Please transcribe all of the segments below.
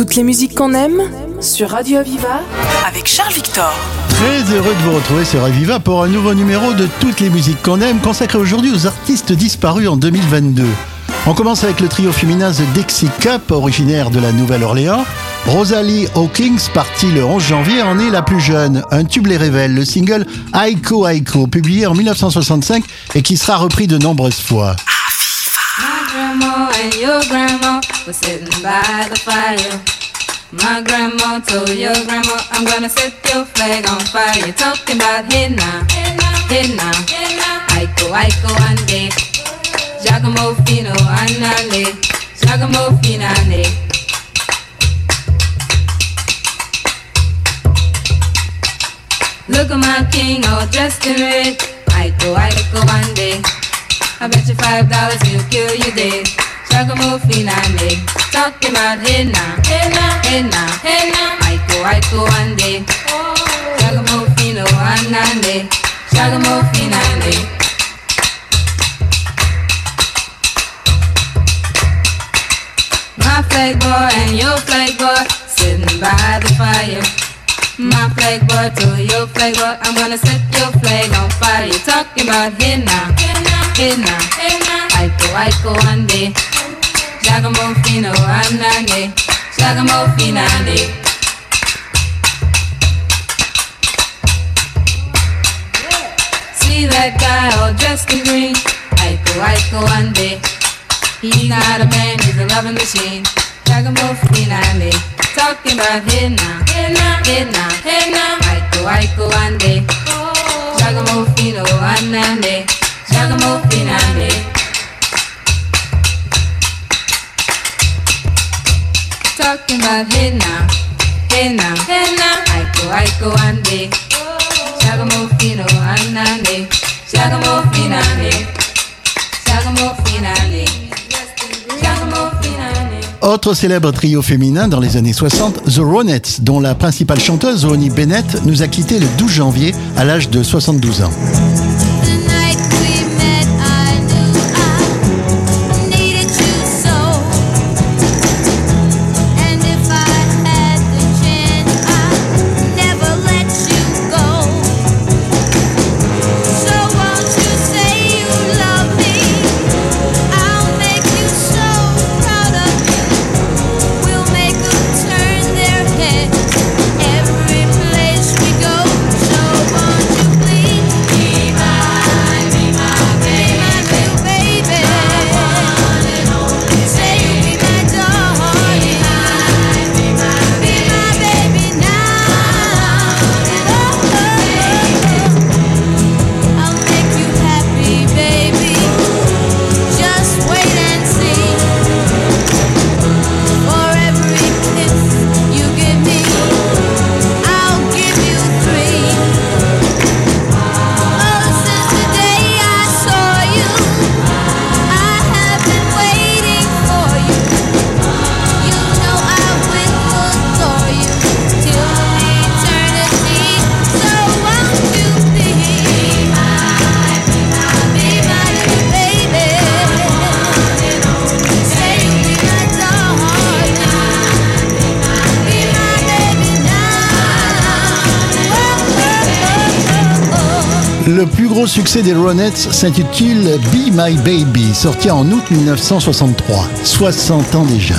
Toutes les musiques qu'on aime sur Radio Aviva avec Charles Victor. Très heureux de vous retrouver sur Aviva pour un nouveau numéro de Toutes les musiques qu'on aime consacré aujourd'hui aux artistes disparus en 2022. On commence avec le trio féminin The Dixie Cup, originaire de la Nouvelle-Orléans. Rosalie Hawkins, partie le 11 janvier, en est la plus jeune. Un tube les révèle, le single Aiko Aiko, publié en 1965 et qui sera repris de nombreuses fois. Grandma and your grandma were sitting by the fire. My grandma told your grandma, I'm gonna set your flag on fire. You're talking about hey now, hey now, Aiko, Aiko, ande. Giacomo Fino, anale, Giacomo Finale. Look at my king all dressed in red. Aiko, Aiko, ande. I bet you five dollars he'll kill you dead. Giacomo Finale. Talking about hey now, hey now. Aiko, Aiko, ande. Giacomo Fino, anale, Giacomo Finale. My flag boy and your flag boy sitting by the fire. My flag boy to your flag boy, I'm gonna set your flag on fire. You're talking about here now, here now, Aiko, Aiko, ande. Giacomo Fino, anane, Giacomo Finale. See that guy all dressed in green, Aiko, Aiko, ande. He's not a man, he's a loving machine. Giacomo Finale. Talking about hey now, hey now, hey now, hey now. Aiko, Aiko, ande. Giacomo Autre célèbre trio féminin dans les années 60, The Ronettes, dont la principale chanteuse, Ronnie Bennett, nous a quittés le 12 janvier à l'âge de 72 ans. Succès des Ronettes s'intitule Be My Baby, sorti en août 1963, 60 ans déjà.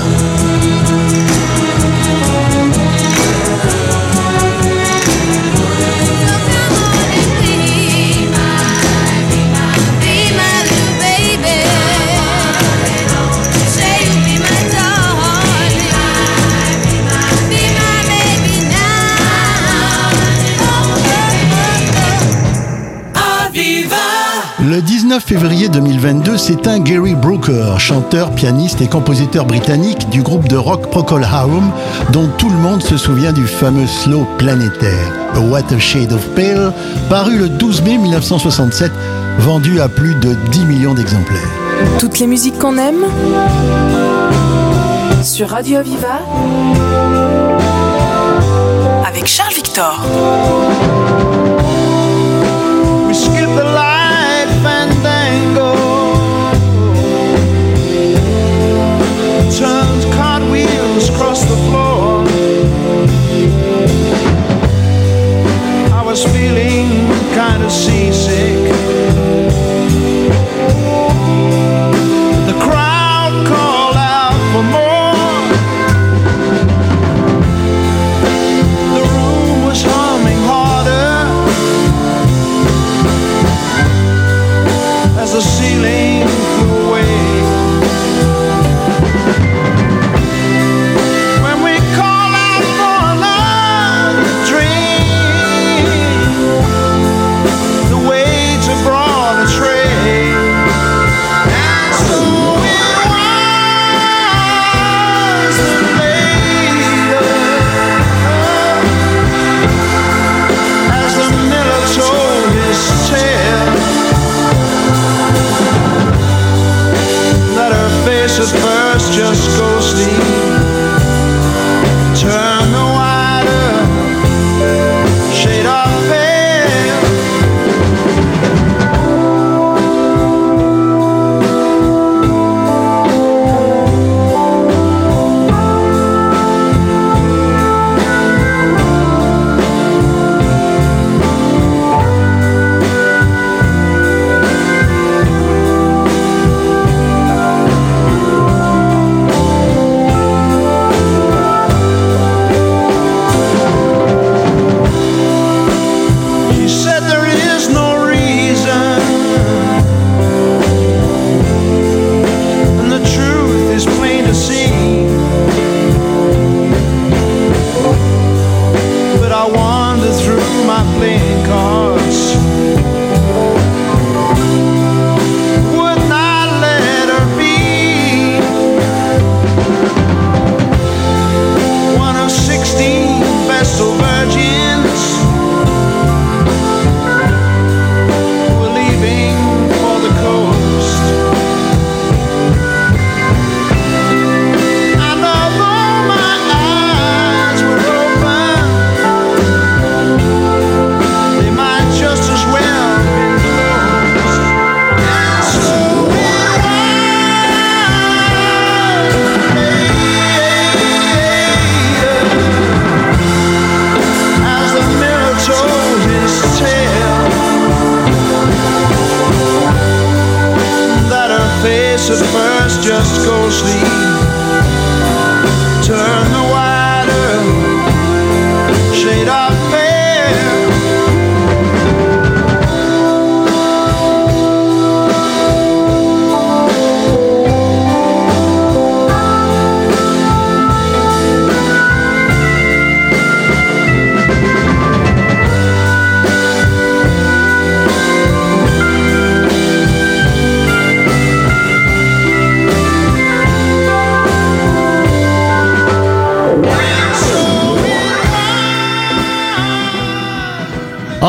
19 février 2022 s'éteint Gary Brooker, chanteur, pianiste et compositeur britannique du groupe de rock Procol Harum, dont tout le monde se souvient du fameux slow planétaire, A What a Shade of Pale, paru le 12 mai 1967, vendu à plus de 10 millions d'exemplaires. Toutes les musiques qu'on aime sur Radio Aviva avec Charles Victor.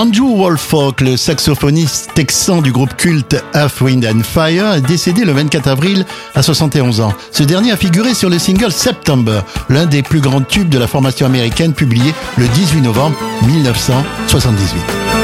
Andrew Wolfolk, le saxophoniste texan du groupe culte Earth, Wind and Fire, est décédé le 24 avril à 71 ans. Ce dernier a figuré sur le single September, l'un des plus grands tubes de la formation américaine publié le 18 novembre 1978.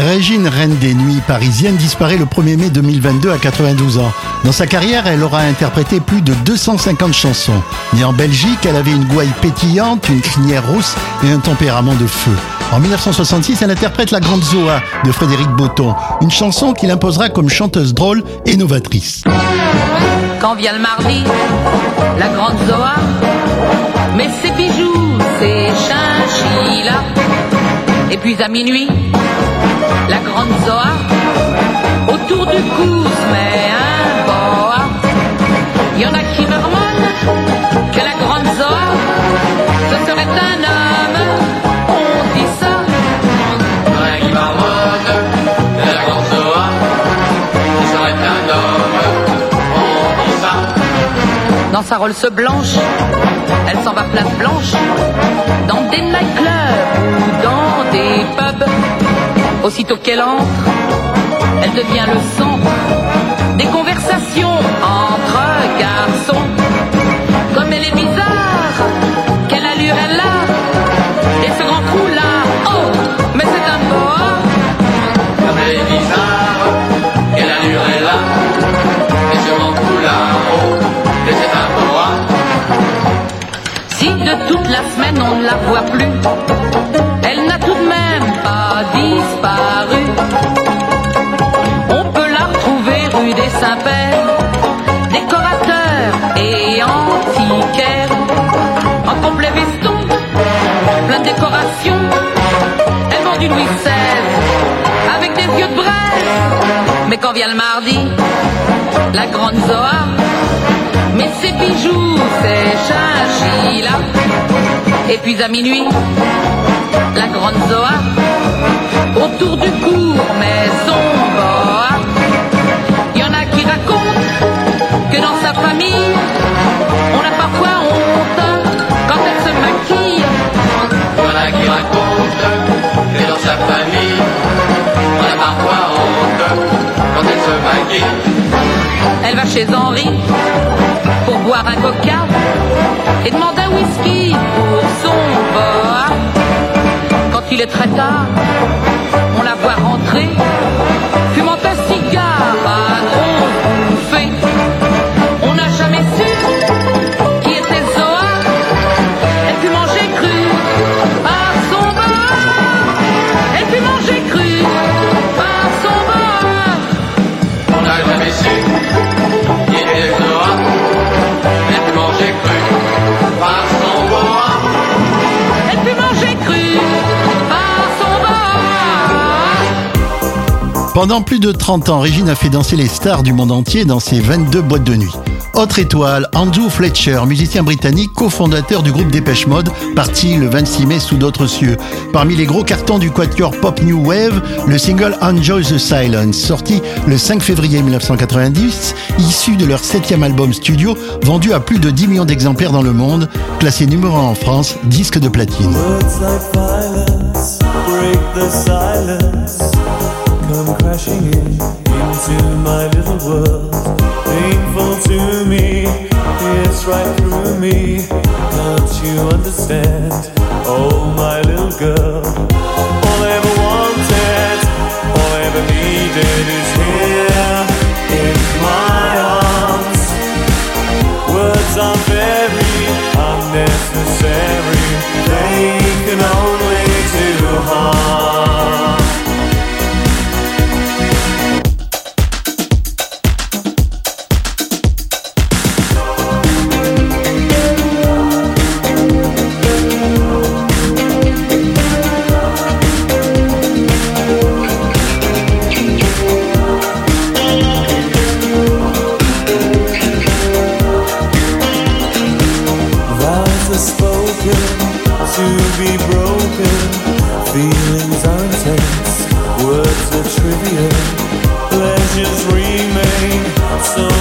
Régine Reine des Nuits parisienne disparaît le 1er mai 2022 à 92 ans. Dans sa carrière, elle aura interprété plus de 250 chansons. Née en Belgique, elle avait une gouaille pétillante, une crinière rousse et un tempérament de feu. En 1966, elle interprète La Grande Zoa de Frédéric Botton, une chanson qu'il imposera comme chanteuse drôle et novatrice. Quand vient le mardi, la grande Zoa met ses bijoux, ses chinchillas. Et puis à minuit, la grande Zoa, autour du cou se met un hein, boa. Il y en a qui marmonnent que la grande Zoa, ce serait un homme, on dit ça. On dit ça. Dans sa se blanche, elle s'en va place blanche, dans des nightclubs ou dans des pubs. Aussitôt qu'elle entre, elle devient le centre des conversations entre garçons. Comme elle est bizarre, quelle allure elle a, et ce grand trou là, oh, mais Quand vient le mardi, la grande Zoa mais ses bijoux, ses chinchillas. Et puis à minuit, la grande Zoa, autour du cours, mais son boa. Y en a qui racontent que dans sa famille, on a parfois honte quand elle se maquille. Il y en a qui racontent que dans sa famille, Elle va chez Henri pour boire un coca et demande un whisky pour son boa. Quand il est très tard, on la voit rentrer, fumant un cigare Pendant plus de 30 ans, Régine a fait danser les stars du monde entier dans ses 22 boîtes de nuit. Autre étoile, Andrew Fletcher, musicien britannique, cofondateur du groupe Dépêche Mode, parti le 26 mai sous d'autres cieux. Parmi les gros cartons du quatuor pop New Wave, le single Enjoy the Silence, sorti le 5 février 1990, issu de leur septième album studio, vendu à plus de 10 millions d'exemplaires dans le monde, classé numéro 1 en France, disque de platine. Come crashing in into my little world. Painful to me, it's right through me. Can't you understand? Oh, my little girl. All I ever wanted, all I ever needed is trivial. Pleasures remain, so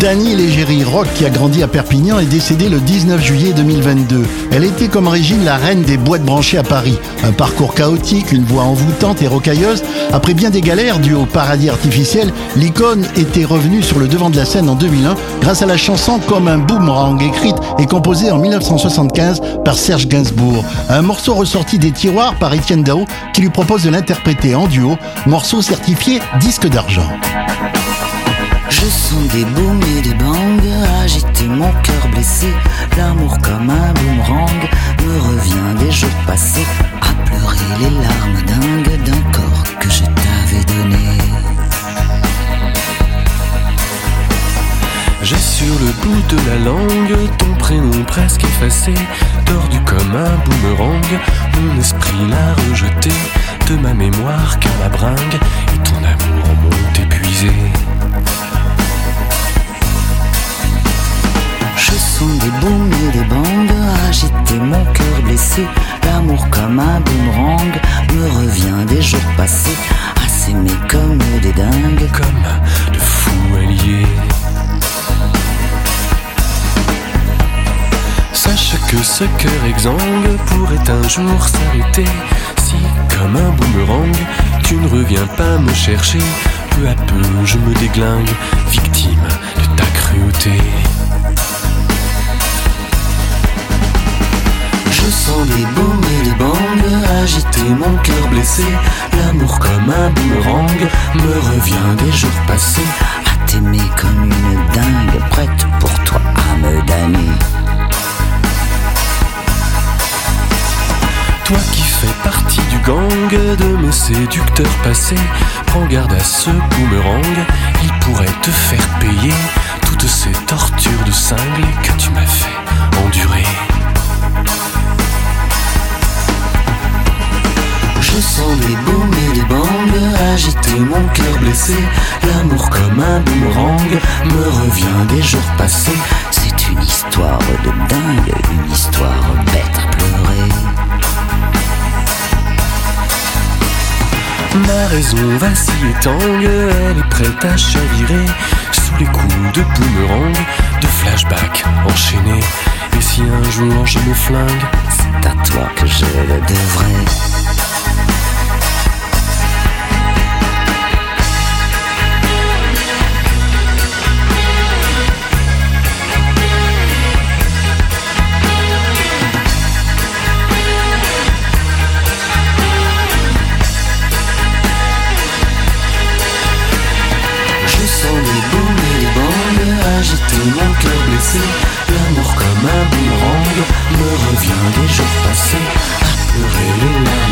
Dany Légéry Rock, qui a grandi à Perpignan, est décédée le 19 juillet 2022. Elle était comme origine la reine des boîtes branchées à Paris. Un parcours chaotique, une voix envoûtante et rocailleuse. Après bien des galères dues au paradis artificiel, l'icône était revenue sur le devant de la scène en 2001 grâce à la chanson Comme un boomerang, écrite et composée en 1975 par Serge Gainsbourg. Un morceau ressorti des tiroirs par Étienne Dao qui lui propose de l'interpréter en duo, morceau certifié disque d'argent. Je sens des booms et des bangs agiter mon cœur blessé. L'amour comme un boomerang me revient des jours passés à pleurer les larmes dingues d'un corps que je t'avais donné. J'ai sur le bout de la langue ton prénom presque effacé, tordu comme un boomerang. Mon esprit l'a rejeté de ma mémoire car la bringue et ton amour m'ont épuisé. Des booms et des bangs agiter mon cœur blessé. L'amour comme un boomerang me revient des jours passés à s'aimer comme des dingues. Comme de fous alliés. Sache que ce cœur exsangue pourrait un jour s'arrêter si, comme un boomerang, tu ne reviens pas me chercher. Peu à peu, je me déglingue, victime de ta cruauté. Booms et des bangs agiter mon cœur blessé. L'amour comme un boomerang me revient des jours passés à t'aimer comme une dingue prête pour toi à me damner. Toi qui fais partie du gang de mes séducteurs passés, prends garde à ce boomerang, il pourrait te faire payer toutes ces tortures de cinglé que tu m'as fait endurer. Je sens des booms et des bangs agiter mon cœur blessé. L'amour comme un boomerang me revient des jours passés. C'est une histoire de dingue, une histoire bête à pleurer. Ma raison vacille et tangue, elle est prête à chavirer sous les coups de boomerang, de flashback enchaînés. Et si un jour je me flingue, C'est à toi que je le devrais. Agiter mon cœur blessé. L'amour comme un boomerang me revient des jours passés à pleurer les larmes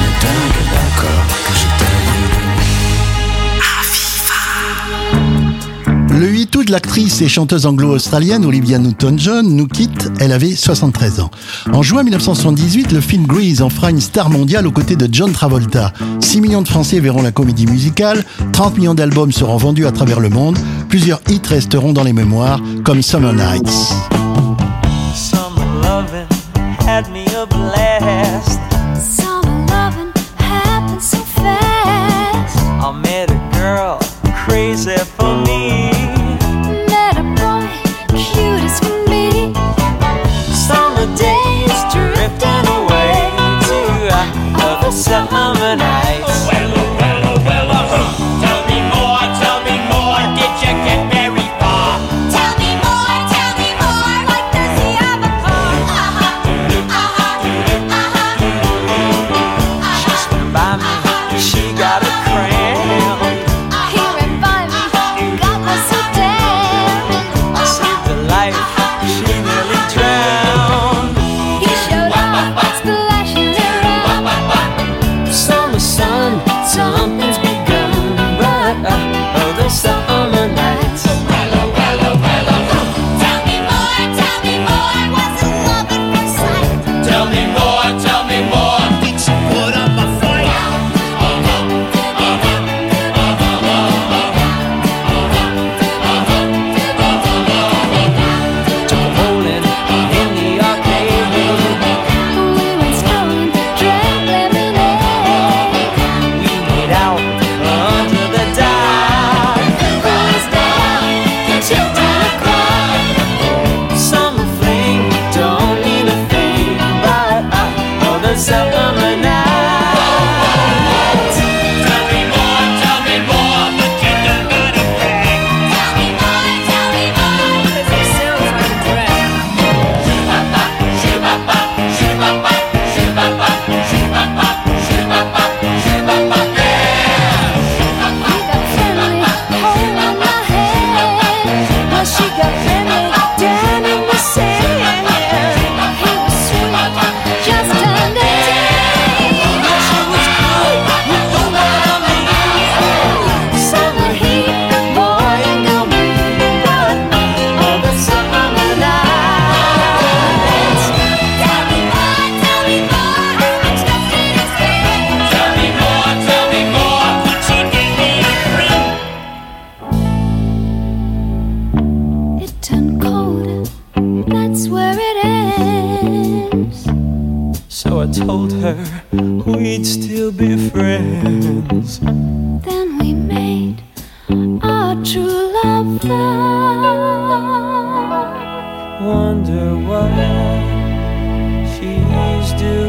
Le 8 août, l'actrice et chanteuse anglo-australienne Olivia Newton-John nous quitte. Elle avait 73 ans. En juin 1978, le film Grease en fera une star mondiale aux côtés de John Travolta. 6 millions de Français verront la comédie musicale. 30 millions d'albums seront vendus à travers le monde. Plusieurs hits resteront dans les mémoires, comme Summer Nights. do.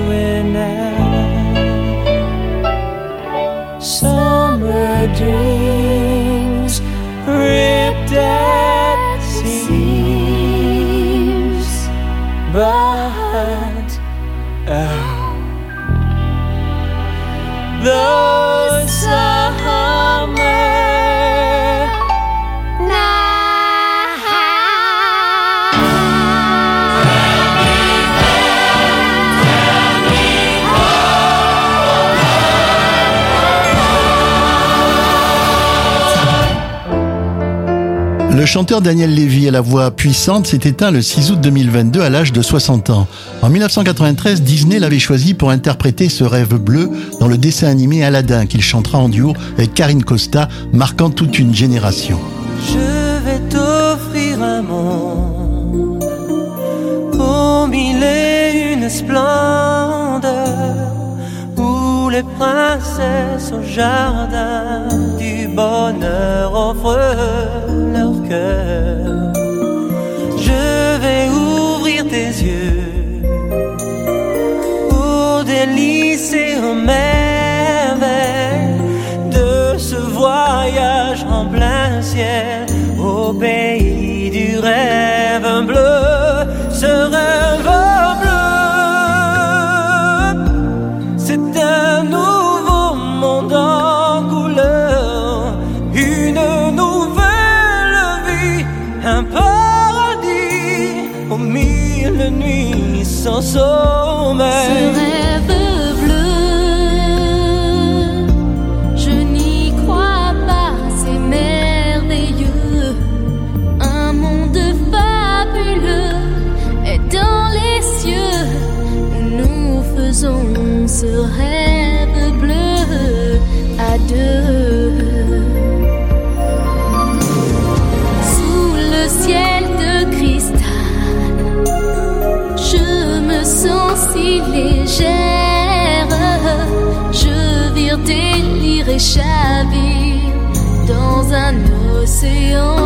Le chanteur Daniel Lévy à la voix puissante s'est éteint le 6 août 2022 à l'âge de 60 ans. En 1993, Disney l'avait choisi pour interpréter ce rêve bleu dans le dessin animé Aladdin qu'il chantera en duo avec Karine Costa, marquant toute une génération. Je vais ouvrir tes yeux aux délices et aux merveilles de ce voyage en plein ciel au pays du rêve bleu, ce rêve bleu. Nuits sans see you.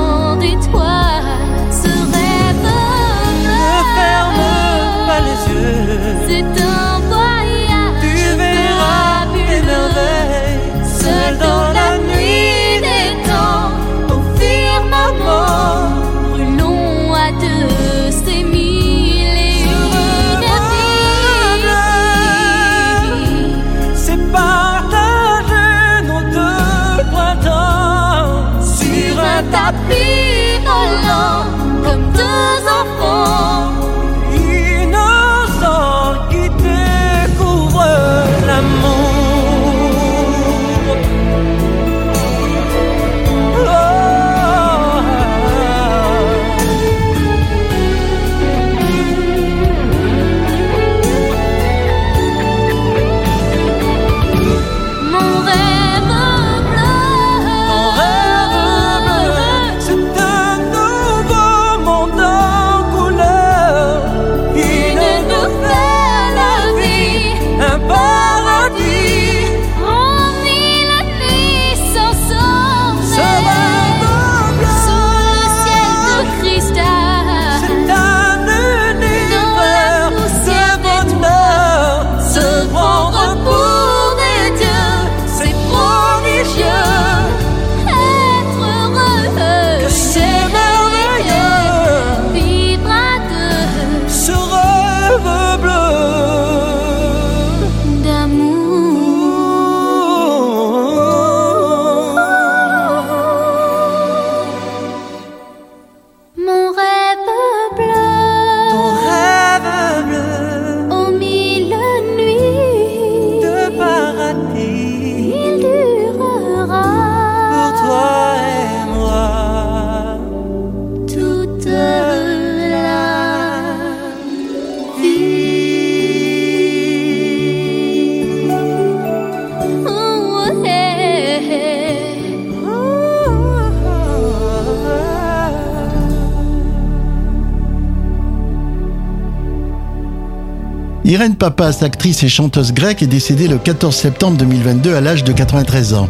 Irène Papas, actrice et chanteuse grecque, est décédée le 14 septembre 2022 à l'âge de 93 ans.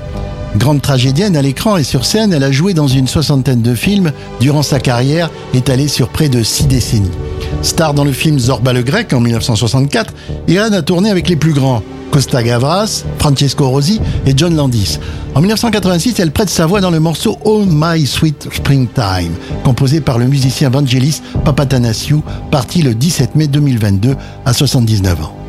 Grande tragédienne à l'écran et sur scène, elle a joué dans une soixantaine de films durant sa carrière étalée sur près de six décennies. Star dans le film Zorba le Grec en 1964, Irène a tourné avec les plus grands, Costa Gavras, Francesco Rosi et John Landis. En 1986, elle prête sa voix dans le morceau Oh My Sweet Springtime, composé par le musicien Vangelis Papatanasiou, parti le 17 mai 2022 à 79 ans.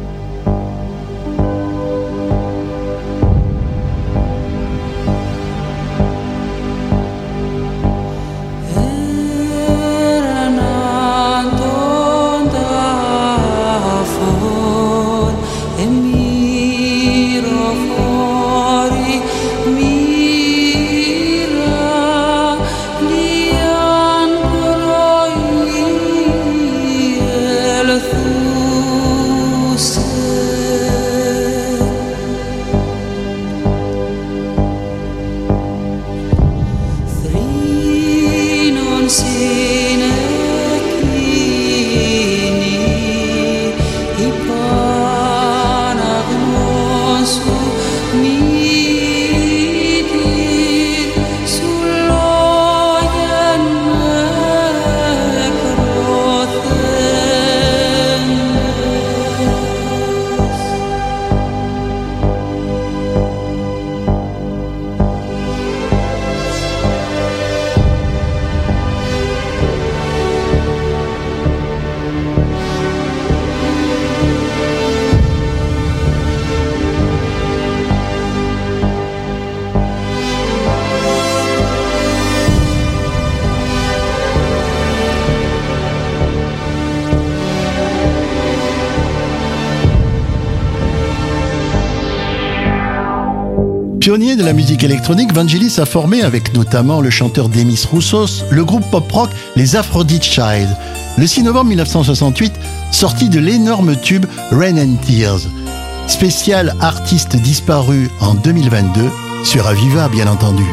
Pionnier de la musique électronique, Vangelis a formé, avec notamment le chanteur Demis Roussos, le groupe pop-rock Les Aphrodite Child. Le 6 novembre 1968, sorti de l'énorme tube Rain and Tears. Spécial artiste disparu en 2022, sur Aviva bien entendu.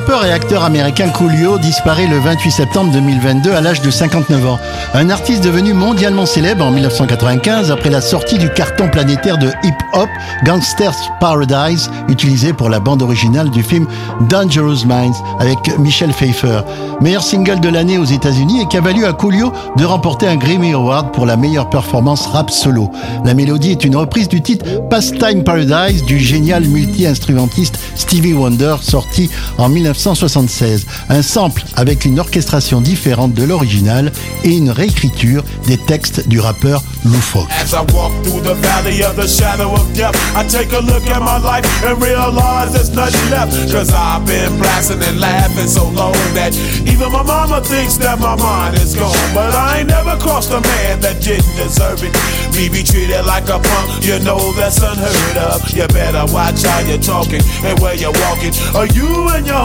Rappeur et acteur américain Coolio disparaît le 28 septembre 2022 à l'âge de 59 ans. Un artiste devenu mondialement célèbre en 1995 après la sortie du carton planétaire de hip-hop Gangster's Paradise, utilisé pour la bande originale du film Dangerous Minds avec Michel Pfeiffer. Meilleur single de l'année aux États-Unis et qui a valu à Coolio de remporter un Grammy Award pour la meilleure performance rap solo. La mélodie est une reprise du titre Pastime Paradise du génial multi-instrumentiste Stevie Wonder sorti en 1976. Un sample avec une orchestration différente de l'original et une réécriture des textes du rappeur Lou Fox. As I walk through the valley of the shadow of death, I take a look at my life and realize there's nothing left. Cause I've been blasting and laughing so long that even my mama thinks that my mind is gone. But I ain't never crossed a man that didn't deserve it. Me be treated like a punk, you know that's unheard of. You better watch how you're talking and where you're walking, or you and your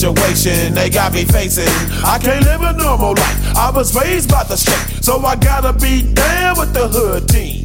situation they got me facing. I can't live a normal life. I was raised by the state, so I gotta be down with the hood team.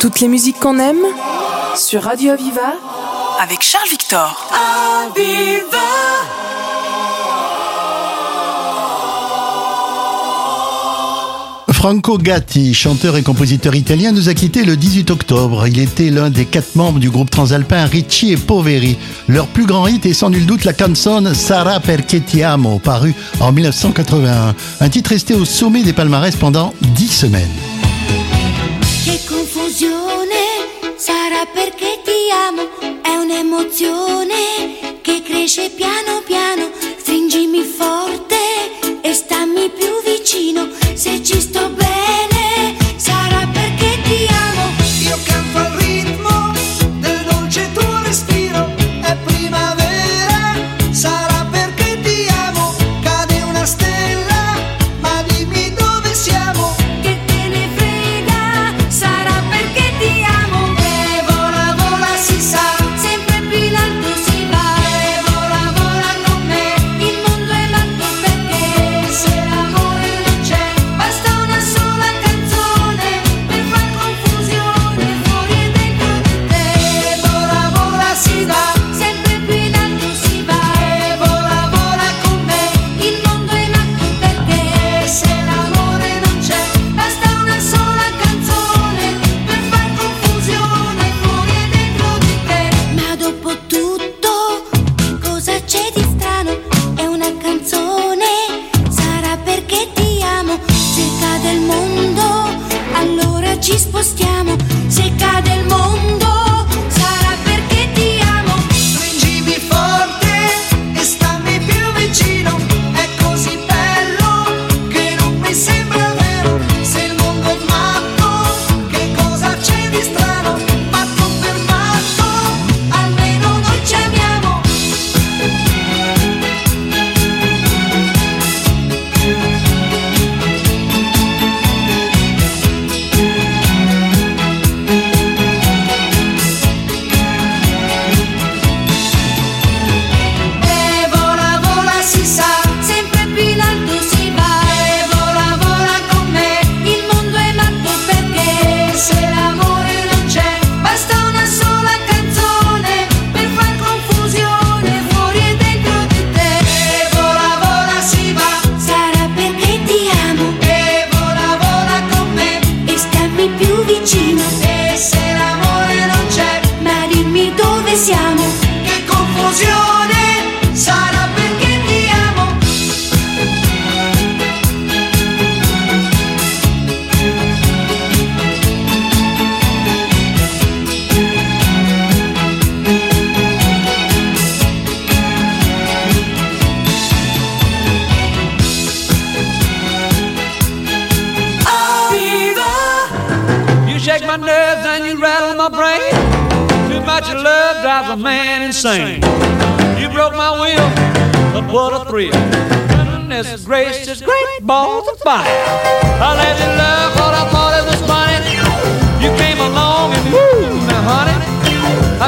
Toutes les musiques qu'on aime sur Radio Aviva avec Charles Victor. Franco Gatti, chanteur et compositeur italien, nous a quittés le 18 octobre. Il était l'un des quatre membres du groupe transalpin Ricci et Poveri. Leur plus grand hit est sans nul doute la canzone Sarà perché ti amo, parue en 1981. Un titre resté au sommet des palmarès pendant dix semaines. Un'emozione che cresce piano piano, stringimi forte e stammi più vicino, se ci sto bene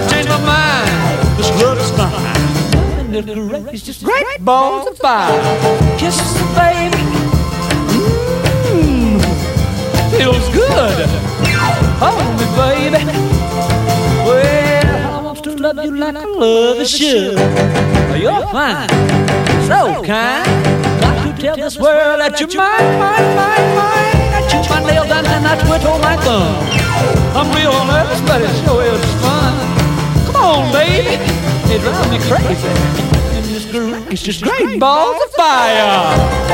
I've changed my mind. This love is fine. Gracious, great balls of fire. Kisses, the baby. Mmm, feels good. Hold me, baby. Well, I want to love you like I love should. You're fine, so kind. Got to tell this world that you're mine, mine, mine, mine. I chew my nails and I twiddle my thumb. I'm real nervous, but it sure is fun.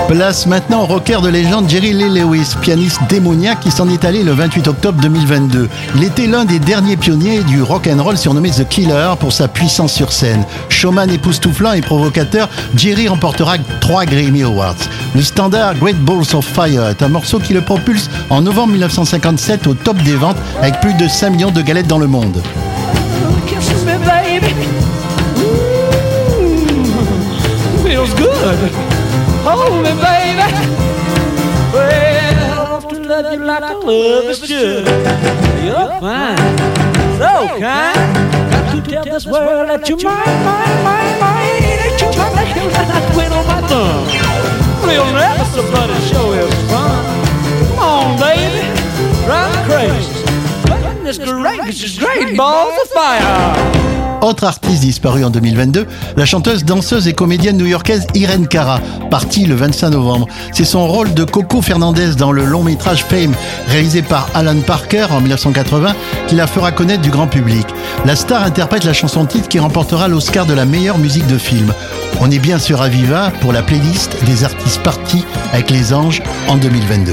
Place maintenant au rocker de légende Jerry Lee Lewis, pianiste démoniaque qui s'en est allé le 28 octobre 2022. Il était l'un des derniers pionniers du rock and roll surnommé The Killer pour sa puissance sur scène. Showman époustouflant et provocateur, Jerry remportera trois Grammy Awards. Le standard Great Balls of Fire est un morceau qui le propulse en novembre 1957 au top des ventes avec plus de 5 millions de galettes dans le monde. Good. Oh, Hold me, baby. Well, I want to love you like I love a should. You're fine, so kind. Got to tell this world that you're mine, mine, mine, mine. That you're my nail and I quit on my thumb. Real nervous, but it sure is fun. Come on, baby, drive crazy. Goodness gracious, great balls of fire. Autre artiste disparue en 2022, la chanteuse, danseuse et comédienne new-yorkaise Irene Cara, partie le 25 novembre. C'est son rôle de Coco Fernandez dans le long métrage Fame, réalisé par Alan Parker en 1980, qui la fera connaître du grand public. La star interprète la chanson titre qui remportera l'Oscar de la meilleure musique de film. On est bien sur Aviva pour la playlist des artistes partis avec les anges en 2022.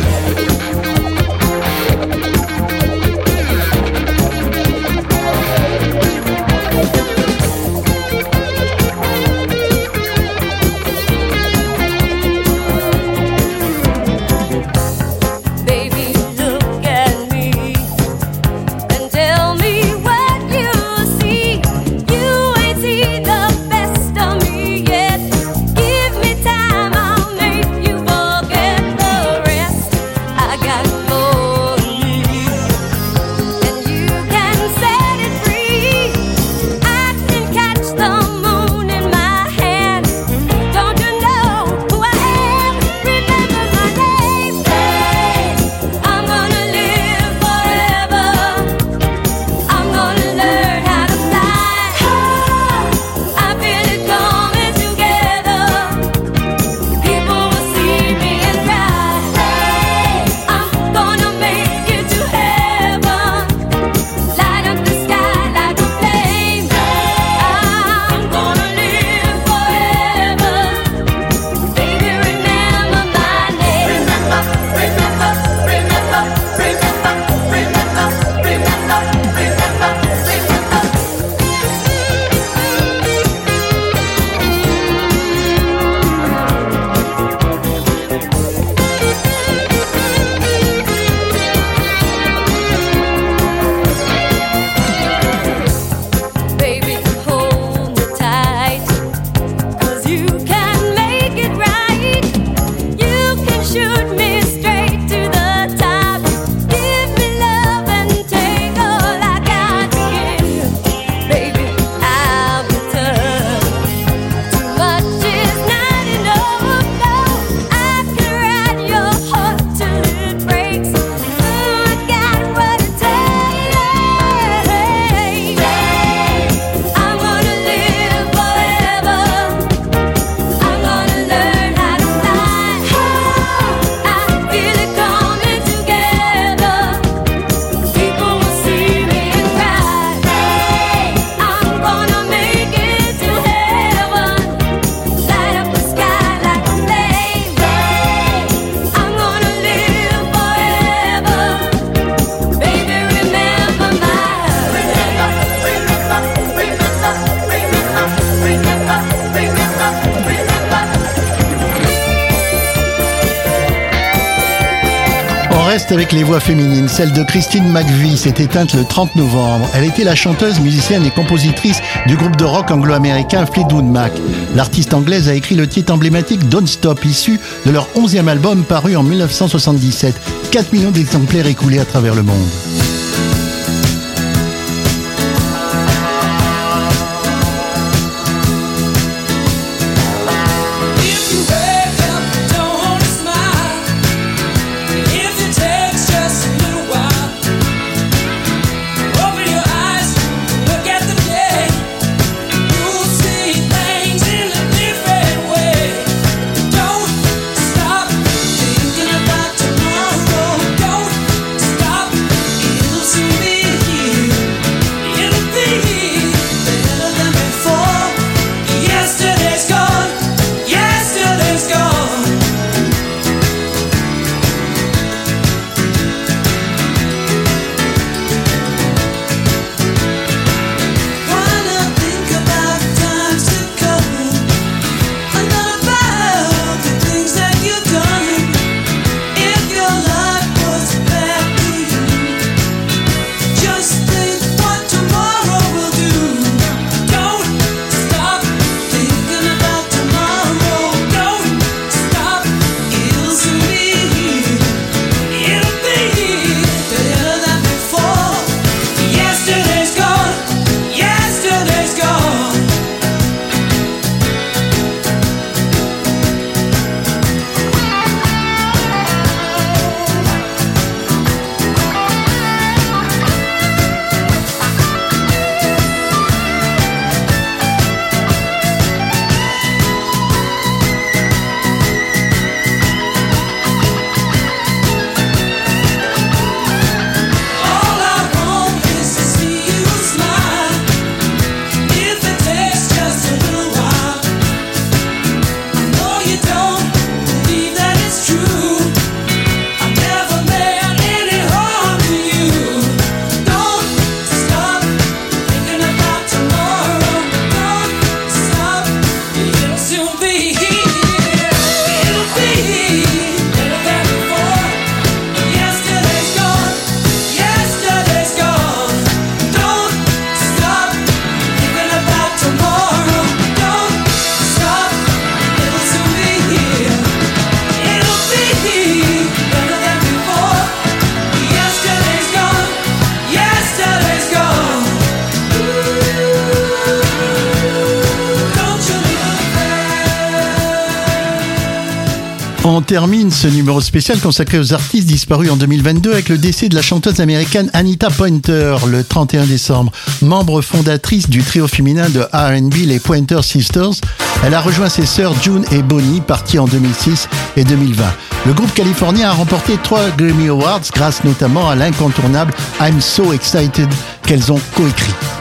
Avec les voix féminines. Celle de Christine McVie s'est éteinte le 30 novembre. Elle était la chanteuse, musicienne et compositrice du groupe de rock anglo-américain Fleetwood Mac. L'artiste anglaise a écrit le titre emblématique Don't Stop, issu de leur 11e album paru en 1977. 4 millions d'exemplaires écoulés à travers le monde. Termine ce numéro spécial consacré aux artistes disparus en 2022 avec le décès de la chanteuse américaine Anita Pointer le 31 décembre. Membre fondatrice du trio féminin de R&B les Pointer Sisters, elle a rejoint ses sœurs June et Bonnie parties en 2006 et 2020. Le groupe californien a remporté trois Grammy Awards grâce notamment à l'incontournable I'm So Excited qu'elles ont coécrit.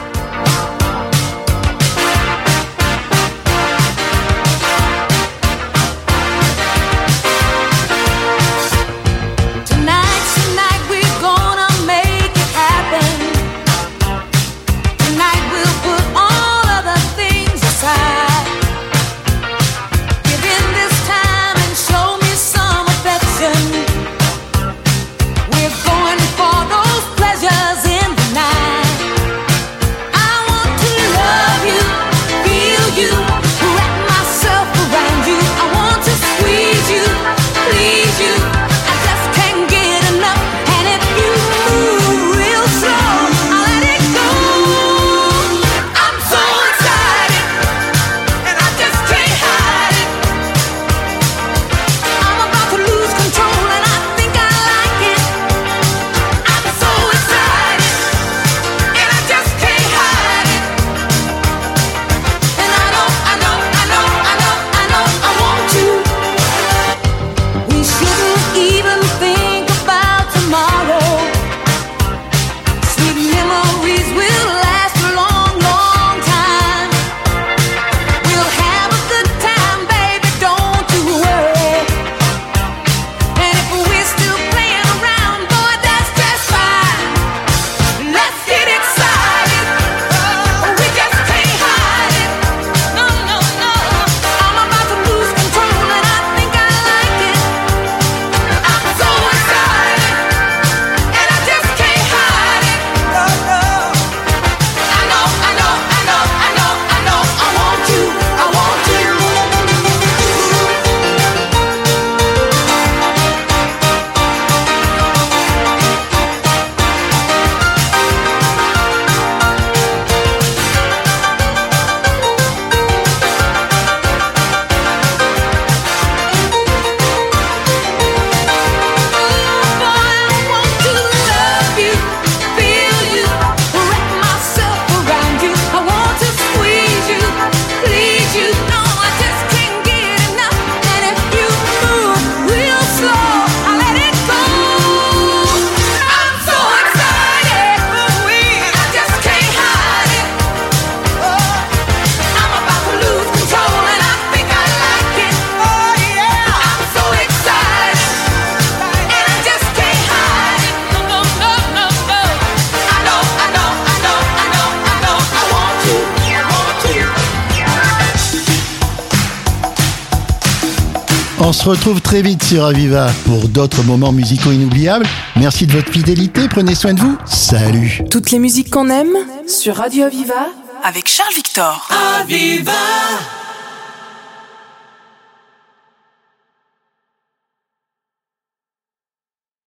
Se retrouve très vite sur Aviva pour d'autres moments musicaux inoubliables. Merci de votre fidélité, prenez soin de vous. Salut Toutes les musiques qu'on aime sur Radio Aviva avec Charles Victor. Aviva